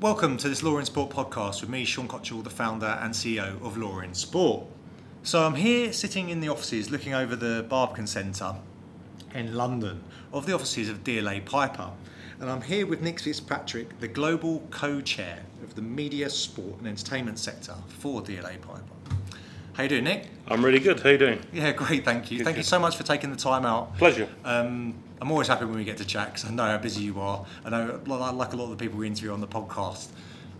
Welcome to this Law in Sport podcast with me, Sean Cottrell, the founder and CEO of Law in Sport. So I'm here sitting in the offices looking over the Barbican Centre in London of the offices of DLA Piper. And I'm here with Nick Fitzpatrick, the global co-chair of the media, sport and entertainment sector for DLA Piper. How you doing, Nick? I'm really good. How you doing? Yeah, great, thank you. Good, thank you so much for taking the time out. Pleasure. Um, I'm always happy when we get to chat because I know how busy you are. I know, like a lot of the people we interview on the podcast,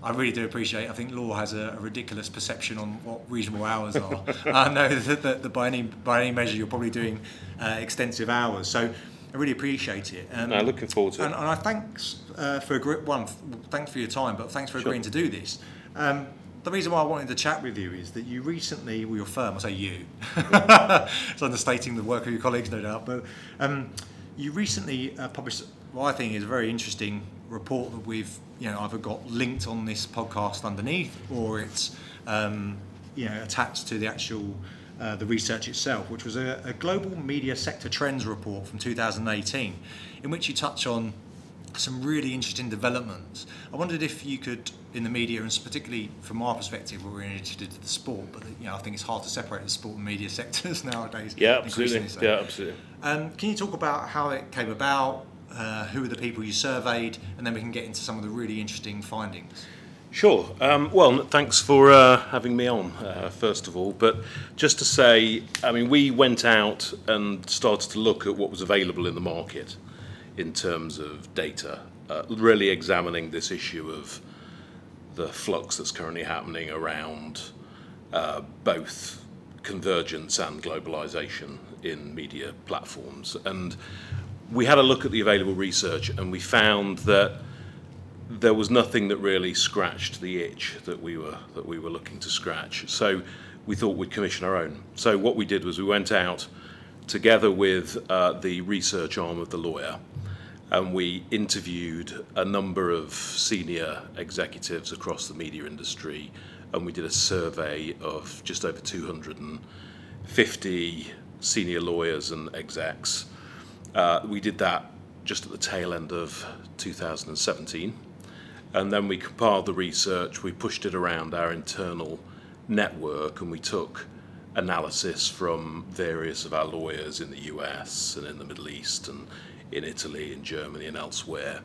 I really do appreciate. I think law has a, a ridiculous perception on what reasonable hours are. I know that, that, that by any by any measure you're probably doing uh, extensive hours. So I really appreciate it. Um, No, looking forward to it. and, and I thanks uh, for one. Thanks for your time, but thanks for Sure. agreeing to do this. Um, the reason why I wanted to chat with you is that you recently, well, your firm, I say you, it's understating the work of your colleagues, no doubt, but um, you recently uh, published what I think is a very interesting report that we've, you know, either got linked on this podcast underneath or it's, um, you know, attached to the actual uh, the research itself, which was a, a global media sector trends report from 2018, in which you touch on some really interesting developments. I wondered if you could, in the media, and particularly from our perspective, we're interested in the sport, but you know, I think it's hard to separate the sport and media sectors nowadays. Yeah, absolutely. so. Yeah, absolutely. Um, can you talk about how it came about? Uh, who were the people you surveyed, and then we can get into some of the really interesting findings. Sure. Um, well, thanks for uh, having me on, uh, first of all. But just to say, I mean, we went out and started to look at what was available in the market in terms of data, uh, really examining this issue of the flux that's currently happening around uh, both convergence and globalization in media platforms. And we had a look at the available research and we found that there was nothing that really scratched the itch that we were that we were looking to scratch. So we thought we'd commission our own. So what we did was we went out together with uh, the research arm of the lawyer, and we interviewed a number of senior executives across the media industry, and we did a survey of just over 250 senior lawyers and execs. Uh, we did that just at the tail end of 2017. And then we compiled the research, we pushed it around our internal network, and we took analysis from various of our lawyers in the US and in the Middle East and in Italy, in Germany, and elsewhere.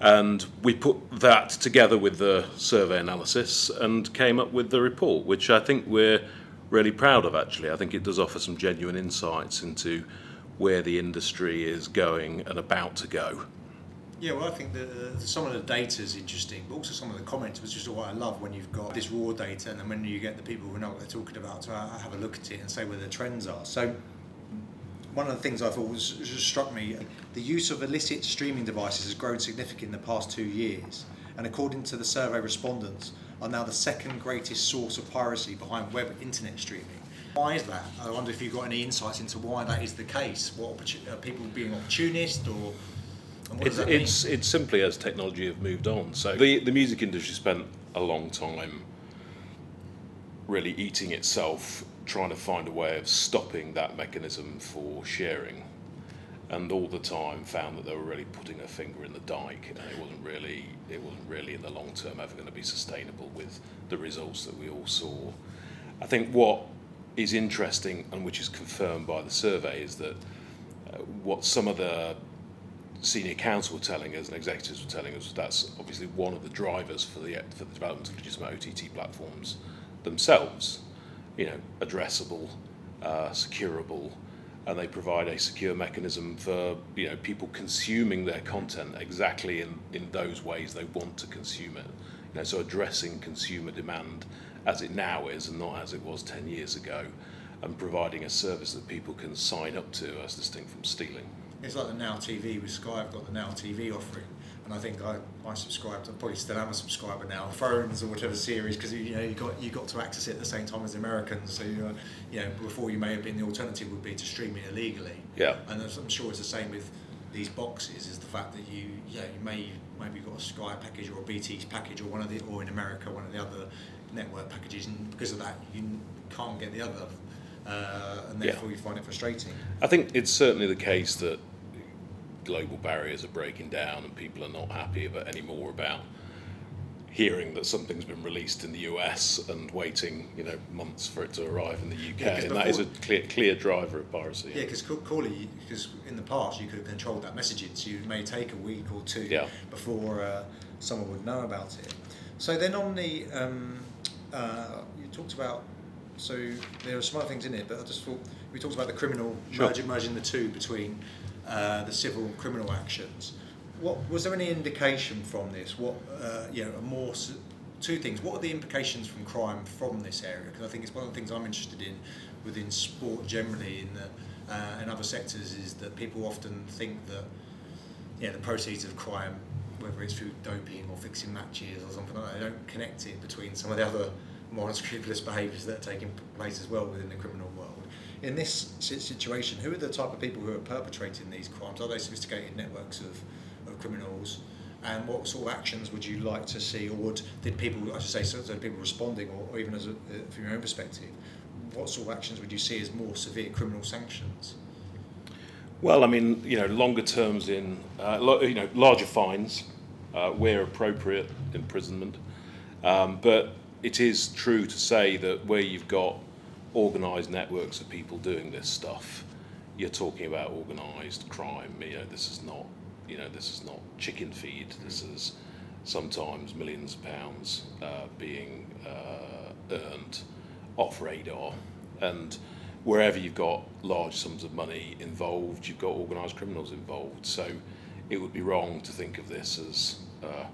And we put that together with the survey analysis and came up with the report, which I think we're really proud of actually. I think it does offer some genuine insights into where the industry is going and about to go. Yeah, well, I think the, some of the data is interesting, but also some of the comments, which is what I love when you've got this raw data and then when you get the people who know what they're talking about to uh, have a look at it and say where the trends are. So, one of the things I thought was just struck me the use of illicit streaming devices has grown significantly in the past two years, and according to the survey respondents, are now the second greatest source of piracy behind web internet streaming. Why is that? I wonder if you've got any insights into why that is the case. What are people being opportunist or? and what does It's, it's, it's simply as technology have moved on. So the, the music industry spent a long time really eating itself, trying to find a way of stopping that mechanism for sharing. And all the time found that they were really putting a finger in the dike, and it wasn't really, it wasn't really in the long term ever going to be sustainable with the results that we all saw. I think what is interesting and which is confirmed by the survey is that uh, what some of the senior counsel were telling us and executives were telling us that's obviously one of the drivers for the for the development of legitimate OTT platforms themselves. You know, addressable, uh, securable, and they provide a secure mechanism for you know people consuming their content exactly in, in those ways they want to consume it. You know, so addressing consumer demand as it now is and not as it was ten years ago, and providing a service that people can sign up to as distinct from stealing. It's like the Now TV with Sky. I've got the Now TV offering, and I think I, I subscribed. I probably still am a subscriber now. Phones or whatever series because you know you got you got to access it at the same time as the Americans. So you know, you know before you may have been the alternative would be to stream it illegally. Yeah. And I'm sure it's the same with these boxes. Is the fact that you yeah you may maybe got a Sky package or a BT package or one of the or in America one of the other network packages, and because of that you can't get the other. Uh, and Yeah. therefore you find it frustrating. I think it's certainly the case that global barriers are breaking down and people are not happy about anymore about hearing that something's been released in the US and waiting, you know, months for it to arrive in the UK, Yeah, and that is a clear, clear driver of piracy. Yeah, because Corley, because in the past you could have controlled that messaging, so it may take a week or two Yeah. before uh, someone would know about it. So then on the, um, uh, you talked about, so there are smart things in it, but I just thought we talked about the criminal Sure. merging, merging the two between uh, the civil and criminal actions. What was there any indication from this? What uh, you know, more two things. What are the implications from crime from this area? Because I think it's one of the things I'm interested in within sport generally, in the uh, in other sectors, is that people often think that yeah, the proceeds of crime, whether it's through doping or fixing matches or something like that, they don't connect it between some of the other more unscrupulous behaviours that are taking place as well within the criminal world. In this situation, who are the type of people who are perpetrating these crimes? Are they sophisticated networks of, of criminals? And what sort of actions would you like to see, or would did people, I should say, so, people responding, or, or even as a, uh, from your own perspective, what sort of actions would you see as more severe criminal sanctions? Well, I mean, you know, longer terms in, uh, you know, larger fines, uh, where appropriate, imprisonment. Um, but it is true to say that where you've got organised networks of people doing this stuff, you're talking about organised crime. You know, this is not, you know, this is not chicken feed. This is sometimes millions of pounds uh, being uh, earned off radar, and wherever you've got large sums of money involved, you've got organised criminals involved. So it would be wrong to think of this as, uh,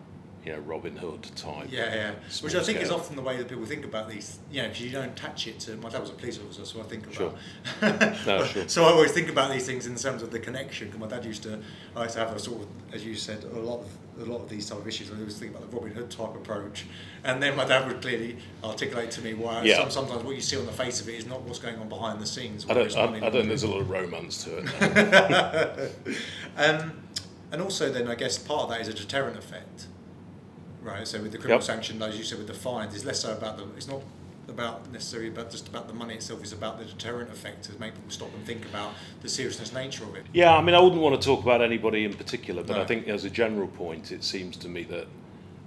you know, Robin Hood type. Yeah, yeah. Which I think is often the way that people think about these. You know, because you don't attach it to. My dad was a police officer, so I think about. Sure. No, sure. So I always think about these things in terms of the connection. Because my dad used to, I used to have a sort of, as you said, a lot of a lot of these type of issues. I always think about the Robin Hood type approach, and then my dad would clearly articulate to me why Yeah. some, sometimes what you see on the face of it is not what's going on behind the scenes. I don't, I, I don't think there's a lot of romance to it. Um, and also, then I guess part of that is a deterrent effect, right? So with the criminal Yep. sanction, as you said, with the fines, it's less so about the. It's not about necessarily about just about the money itself. It's about the deterrent effect to make people stop and think about the seriousness nature of it. Yeah, I mean, I wouldn't want to talk about anybody in particular, but No. I think as a general point, it seems to me that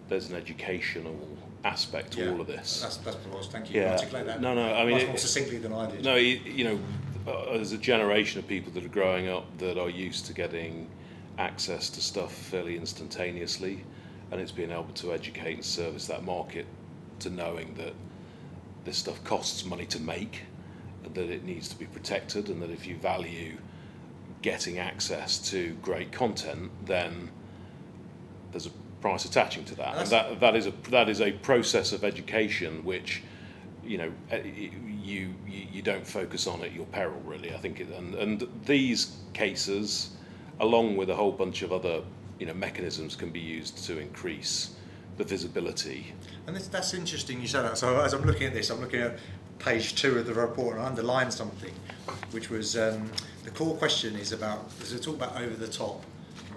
there's an educational aspect to all of this. That's that's what I was. Thank you. Yeah. Articulate that. No, no, I mean, much it- more succinctly than I did. No, you, you know, uh, there's a generation of people that are growing up that are used to getting access to stuff fairly instantaneously, and it's being able to educate and service that market to knowing that this stuff costs money to make, and that it needs to be protected, and that if you value getting access to great content, then there's a price attaching to that, and that that is a that is a process of education which you know eh, you, you you don't focus on at your peril really. I think it, and and these cases, along with a whole bunch of other you know mechanisms, can be used to increase the visibility. And this, that's interesting you say that. So as I'm looking at this, I'm looking at page two of the report and I underlined something, which was um, the core question is about, there's a talk about over the top.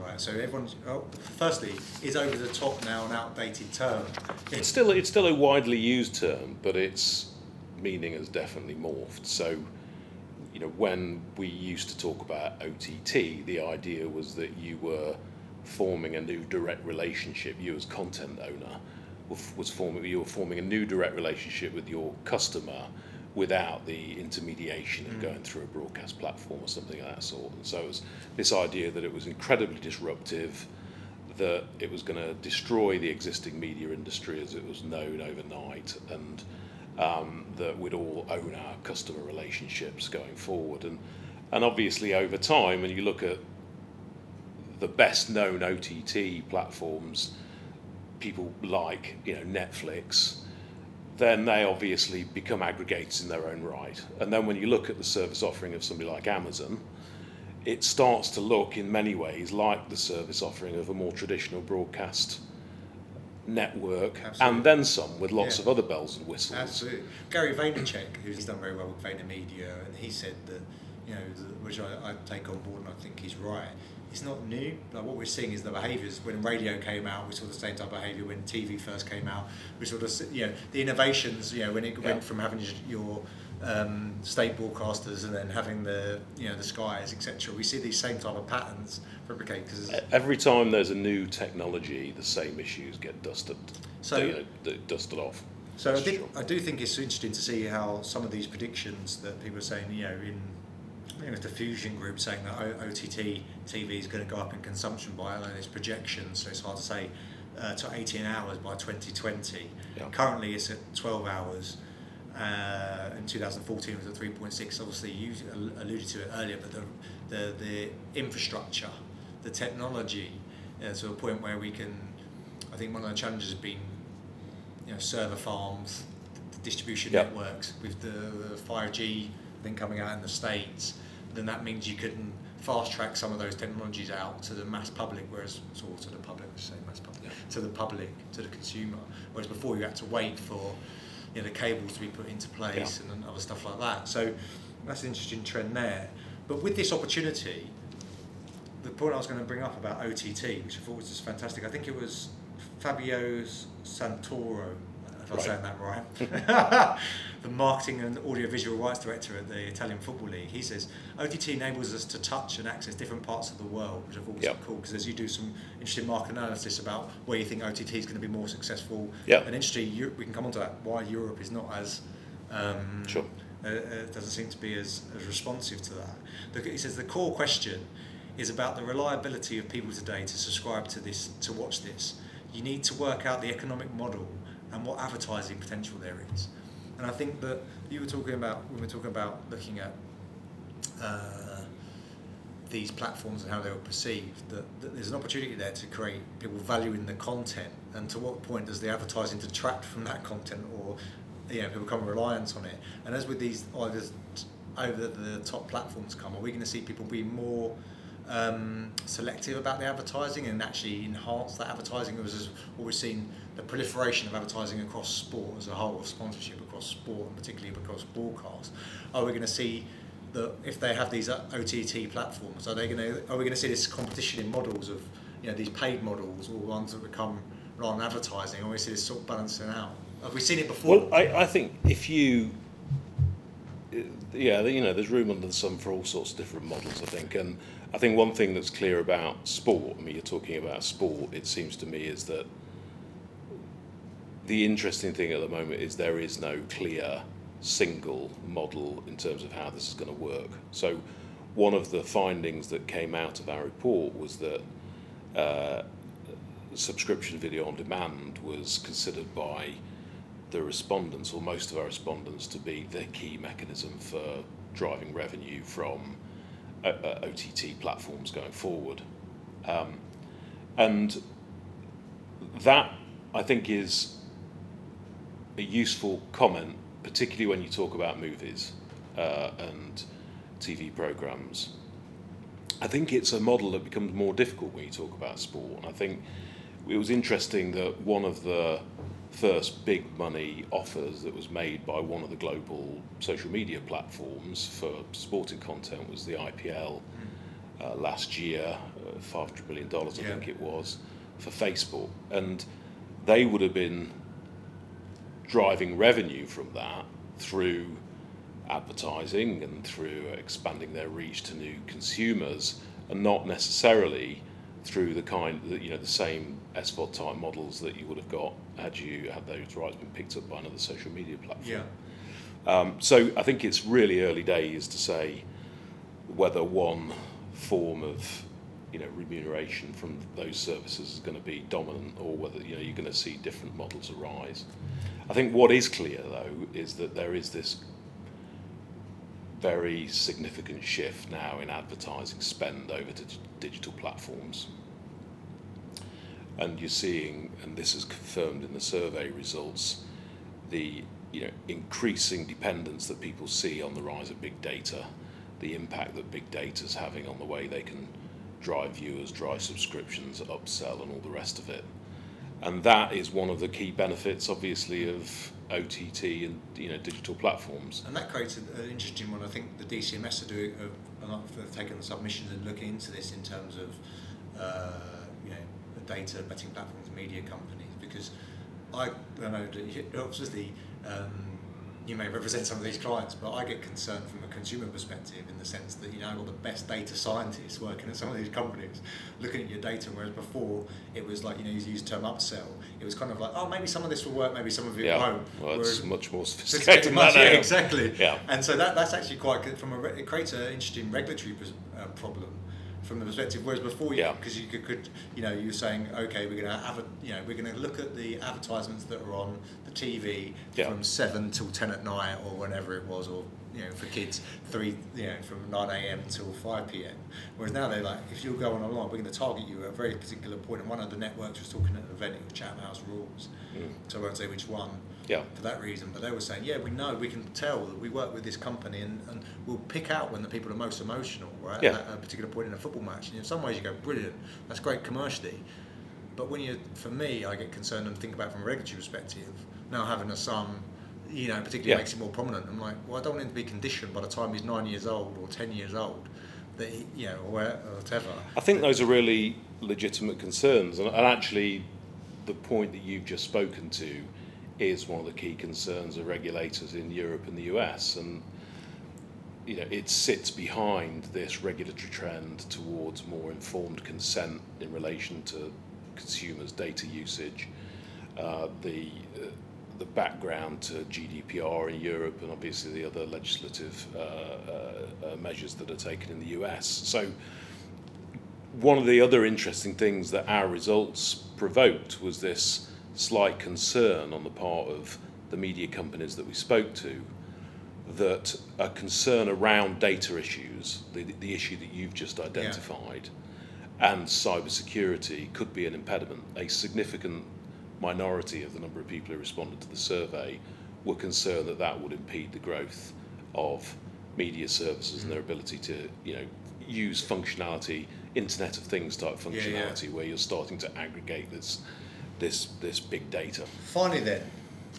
Right, so everyone's, oh, firstly, is over the top now an outdated term? It's still it's still a widely used term, but its meaning has definitely morphed. So, you know, when we used to talk about OTT, the idea was that you were forming a new direct relationship. You as content owner was forming you were forming a new direct relationship with your customer without the intermediation of going through a broadcast platform or something of that sort. And so it was this idea that it was incredibly disruptive that it was going to destroy the existing media industry as it was known overnight, and um, that we'd all own our customer relationships going forward. And and obviously over time, when you look at the best known OTT platforms, people like you know Netflix, then they obviously become aggregators in their own right. And then when you look at the service offering of somebody like Amazon, it starts to look in many ways like the service offering of a more traditional broadcast network, Absolutely. and then some with lots Yeah. of other bells and whistles. Absolutely. Gary Vaynerchuk, who's done very well with VaynerMedia, and he said that, you know, the, which I, I take on board and I think he's right. It's not new. Like what we're seeing is the behaviours. When radio came out, we saw the same type of behaviour. When TV first came out, we sort of, s- you know, the innovations. You know, when it Yeah. went from having your um, state broadcasters and then having the you know the skies etc. We see these same type of patterns replicate because Every time there's a new technology, the same issues get dusted, So- you know, dusted off. So I, think. I do think it's interesting to see how some of these predictions that people are saying, you know, in you know, the Fusion group saying that OTT TV is going to go up in consumption by, I know, there's projections, so it's hard to say, uh, to 18 hours by 2020. Yeah. Currently it's at 12 hours. Uh, in 2014 it was at 3.6. Obviously, you alluded to it earlier, but the, the, the infrastructure, the technology, uh, to a point where we can, I think one of the challenges has been you know, server farms, the distribution networks with the, the 5G thing coming out in the States, then that means you can fast track some of those technologies out to the mass public, whereas, or to the public, let's say mass public, Yeah. to the public, to the consumer. Whereas before you had to wait for you know, the cables to be put into place and other stuff like that. So that's an interesting trend there. But with this opportunity, the point I was going to bring up about OTT, which I thought was just fantastic, I think it was Fabio Santoro, if I'm Right. saying that right, the marketing and audiovisual rights director at the Italian Football League. He says OTT enables us to touch and access different parts of the world, which I've always Yep. cool because as you do some interesting market analysis about where you think OTT is going to be more successful, Yeah. and interestingly, we can come on to that, why Europe is not as um, Sure. uh, uh, doesn't seem to be as, as responsive to that. The, he says the core question is about the reliability of people today to subscribe to this, to watch this. You need to work out the economic model and what advertising potential there is. And I think that you were talking about when we were talking about looking at uh, these platforms and how they were perceived, that, that there's an opportunity there to create people valuing the content, and to what point does the advertising detract from that content, or you know, people become reliant on it. And as with these over the top platforms come, are we going to see people be more um, selective about the advertising and actually enhance that advertising? Is this what we've seen the proliferation of advertising across sport as a whole, of sponsorship across sport, and particularly across broadcast? Are we going to see that if they have these uh, OTT platforms, are they going to are we going to see this competition in models of you know these paid models or ones that become than advertising, or we see this sort of balancing out? Have we seen it before? Well, I, I think if you, yeah, you know, there's room under the sun for all sorts of different models. I think, and I think one thing that's clear about sport. I mean, you're talking about sport. It seems to me is that the interesting thing at the moment is there is no clear single model in terms of how this is going to work. So, one of the findings that came out of our report was that uh, subscription video on demand was considered by the respondents, or most of our respondents, to be the key mechanism for driving revenue from uh, uh, OTT platforms going forward. Um, and that, I think, is a useful comment, particularly when you talk about movies uh, and TV programs. I think it's a model that becomes more difficult when you talk about sport. And I think it was interesting that one of the first big money offers that was made by one of the global social media platforms for sporting content was the IPL uh, last year, uh, $500 million, I Yeah. think it was, for Facebook. And they would have been driving revenue from that through advertising and through expanding their reach to new consumers and not necessarily through the kind that you know the same SVOD type models that you would have got had you had those rights been picked up by another social media platform. yeah. Um, so I think it's really early days to say whether one form of you know remuneration from those services is going to be dominant or whether you know you're going to see different models arise. I think what is clear though is that there is this very significant shift now in advertising spend over to digital platforms. And you're seeing, and this is confirmed in the survey results, the you know increasing dependence that people see on the rise of big data, the impact that big data is having on the way they can drive viewers, drive subscriptions, upsell, and all the rest of it. And that is one of the key benefits, obviously, of OTT and you know digital platforms. And that creates an interesting one. I think the DCMS are doing, have, have taken the submissions and looking into this in terms of, uh, you know, data betting platforms, media companies, because I, I know that obviously um, you may represent some of these clients, but I get concerned from a consumer perspective in the sense that you know I've got the best data scientists working at some of these companies, looking at your data. Whereas before it was like you know you use the term upsell. It was kind of like oh maybe some of this will work, maybe some of it Yeah. won't. Well, it's much more sophisticated much- yeah, exactly. Yeah. And so that, that's actually quite good from a it creates an interesting regulatory uh, problem from the perspective. Whereas before, you Yeah. because you could, could, you know, you're saying okay, we're going to have a, you know, we're going to look at the advertisements that are on the TV Yeah. from seven till ten at night or whenever it was, or you know, for kids three, you know, from nine a.m. till five p.m. Whereas now they're like, if you're going online, we're going to target you at a very particular point. And one of the networks was talking at an event, it was Chatham House Rules, Mm. so I won't say which one Yeah. for that reason. But they were saying, yeah, we know, we can tell that we work with this company and, and we'll pick out when the people are most emotional, right? Yeah. At a particular point in a football match. And in some ways you go, brilliant, that's great commercially. But when you, for me, I get concerned and think about from a regulatory perspective, now having a son, you know, particularly Yeah. makes it more prominent. I'm like, well, I don't want him to be conditioned by the time he's nine years old or 10 years old, that he, you know, or or whatever. I think those are really legitimate concerns, and, and actually, the point that you've just spoken to is one of the key concerns of regulators in Europe and the US, and you know it sits behind this regulatory trend towards more informed consent in relation to consumers' data usage, uh, the uh, the background to GDPR in Europe, and obviously the other legislative uh, uh, uh, measures that are taken in the US. So one of the other interesting things that our results provoked was this slight concern on the part of the media companies that we spoke to that a concern around data issues, the, the issue that you've just identified, and cybersecurity could be an impediment. A significant minority of the number of people who responded to the survey were concerned that that would impede the growth of media services and their ability to, you know, use functionality, Internet of Things type Yeah, yeah. functionality, where you're starting to aggregate this, this, this big data. Finally, then,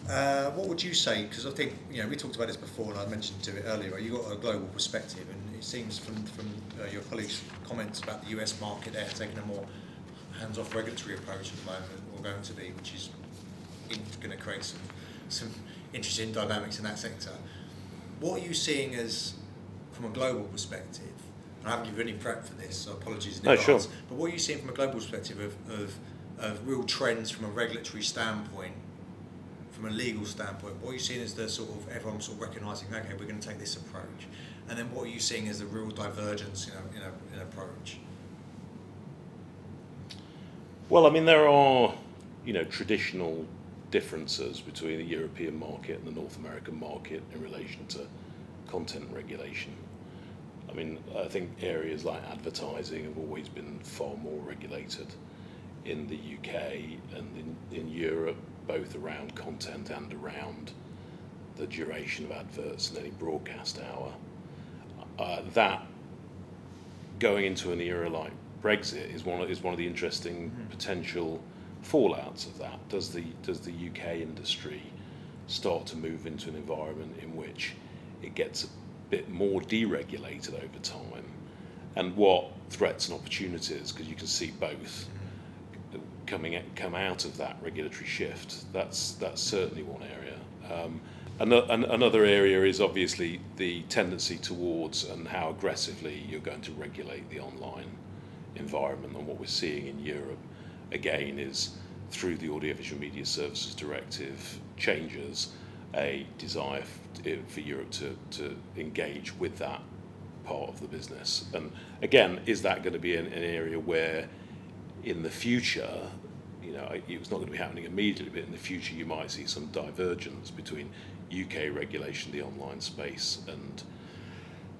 uh, what would you say? Because I think you know we talked about this before, and I mentioned to it earlier. You got a global perspective, and it seems from from uh, your colleagues' comments about the US market, they're taking a more hands-off regulatory approach at the moment, going to be, which is going to create some some interesting dynamics in that sector. What are you seeing as from a global perspective? I haven't given any prep for this, so apologies in No, advance. sure. But what are you seeing from a global perspective of, of, of real trends from a regulatory standpoint, from a legal standpoint? What are you seeing as the sort of everyone sort of recognising, okay, we're going to take this approach, and then what are you seeing as the real divergence in a, in a, in approach? Well, I mean, there are, you know, traditional differences between the European market and the North American market in relation to content regulation. I mean, I think areas like advertising have always been far more regulated in the UK and in, in Europe, both around content and around the duration of adverts and any broadcast hour. Uh, that going into an era like Brexit is one of, is one of the interesting potential fallouts of that. Does the does the UK industry start to move into an environment in which it gets a bit more deregulated over time, and what threats and opportunities? Because you can see both coming at, come out of that regulatory shift. That's that's certainly one area. Um, another area is obviously the tendency towards and how aggressively you're going to regulate the online environment. And what we're seeing in Europe, again, is through the Audiovisual Media Services Directive changes, a desire for Europe to, to engage with that part of the business. And again, is that going to be an, an area where in the future, you know, it's not going to be happening immediately, but in the future you might see some divergence between UK regulation, the online space, and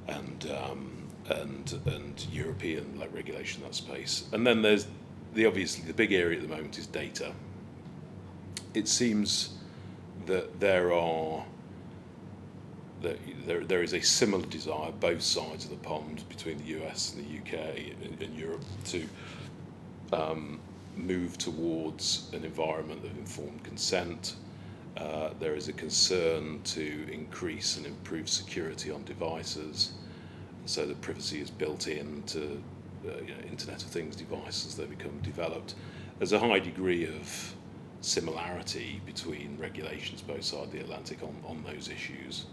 and um, and and European regulation that space. And then there's the obviously the big area at the moment is data. It seems that there are that there, there is a similar desire both sides of the pond between the US and the UK and, and Europe to um, move towards an environment of informed consent. Uh, there is a concern to increase and improve security on devices so that privacy is built into uh, you know, Internet of Things devices they become developed. There's a high degree of similarity between regulations both sides of the Atlantic on, on those issues.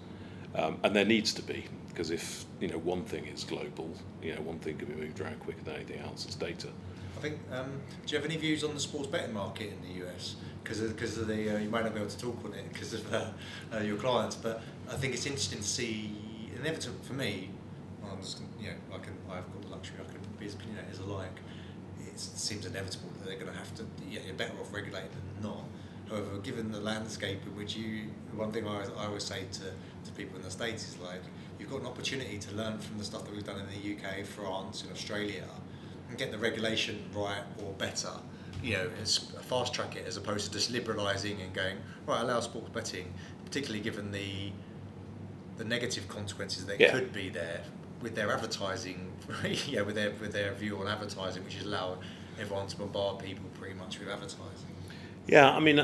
Um, and there needs to be, because if you know one thing is global, you know one thing can be moved around quicker than anything else. It's data. I think. Um, do you have any views on the sports betting market in the US? Because because of, the uh, you might not be able to talk on it because of uh, uh, your clients, but I think it's interesting to see. Inevitable for me. I'm just you know I can I've got the luxury I can be as opinionated as I. It seems inevitable that they're going to have to. Yeah, you're better off regulated than not. However, given the landscape in which you, one thing I, I always say to, to people in the States is like, you've got an opportunity to learn from the stuff that we've done in the UK, France, and Australia, and get the regulation right or better. You know, fast track it as opposed to just liberalising and going right. Allow sports betting, particularly given the the negative consequences that yeah. could be there with their advertising. yeah, with their with their view on advertising, which is allow everyone to bombard people pretty much with advertising. Yeah, I mean,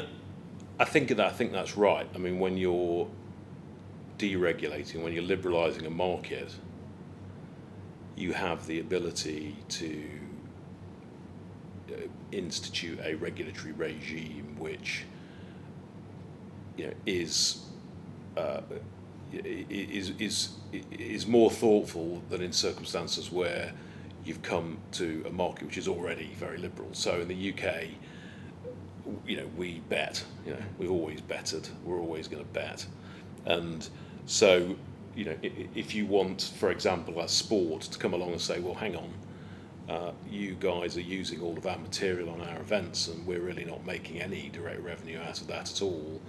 I think that I think that's right. I mean, when you're deregulating, when you're liberalising a market, you have the ability to uh, institute a regulatory regime which you know is uh, is is is more thoughtful than in circumstances where you've come to a market which is already very liberal. So in the UK, you know, we bet. You know, we've always betted. We're always going to bet, and so you know, if you want, for example, a sport to come along and say, well, hang on, uh, you guys are using all of our material on our events, and we're really not making any direct revenue out of that at all.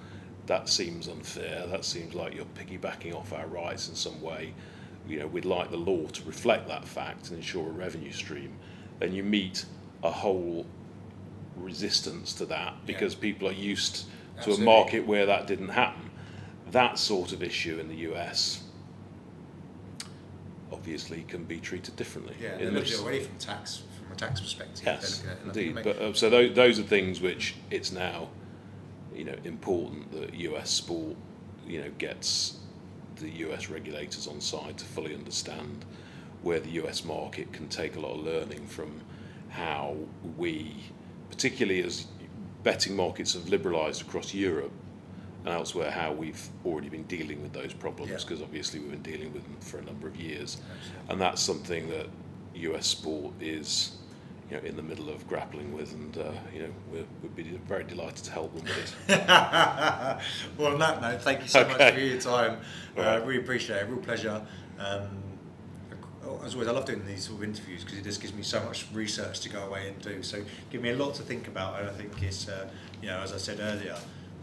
That seems unfair. That seems like you're piggybacking off our rights in some way. You know, we'd like the law to reflect that fact and ensure a revenue stream. And you meet a whole resistance to that because yeah. people are used Absolutely. to a market where that didn't happen. That sort of issue in the US obviously can be treated differently. Yeah, they're looking away from tax from a tax perspective. Yes, indeed. But uh, so those, those are things which it's now, you know, important that US sport, you know, gets the US regulators on side to fully understand where the US market can take a lot of learning from how we particularly as betting markets have liberalised across Europe and elsewhere, how we've already been dealing with those problems because yeah. obviously we've been dealing with them for a number of years, Absolutely. and that's something that US sport is. You know, in the middle of grappling with, and uh, you know, we're, we'd be very delighted to help them with it. well, on that note, thank you so okay. much for your time. Uh, right. Really appreciate it. Real pleasure. Um, as always, I love doing these sort of interviews because it just gives me so much research to go away and do. So give me a lot to think about, and I think it's, uh, you know, as I said earlier,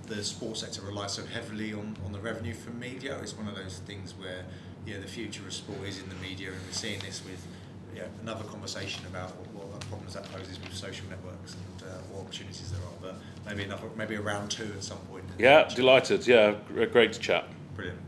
the sports sector relies so heavily on, on the revenue from media. It's one of those things where, you know, the future of sport is in the media, and we're seeing this with, you know, another conversation about problems that poses with social networks and uh, what opportunities there are. But maybe another, maybe a round two at some point. Yeah, delighted. Yeah, great to chat. Brilliant.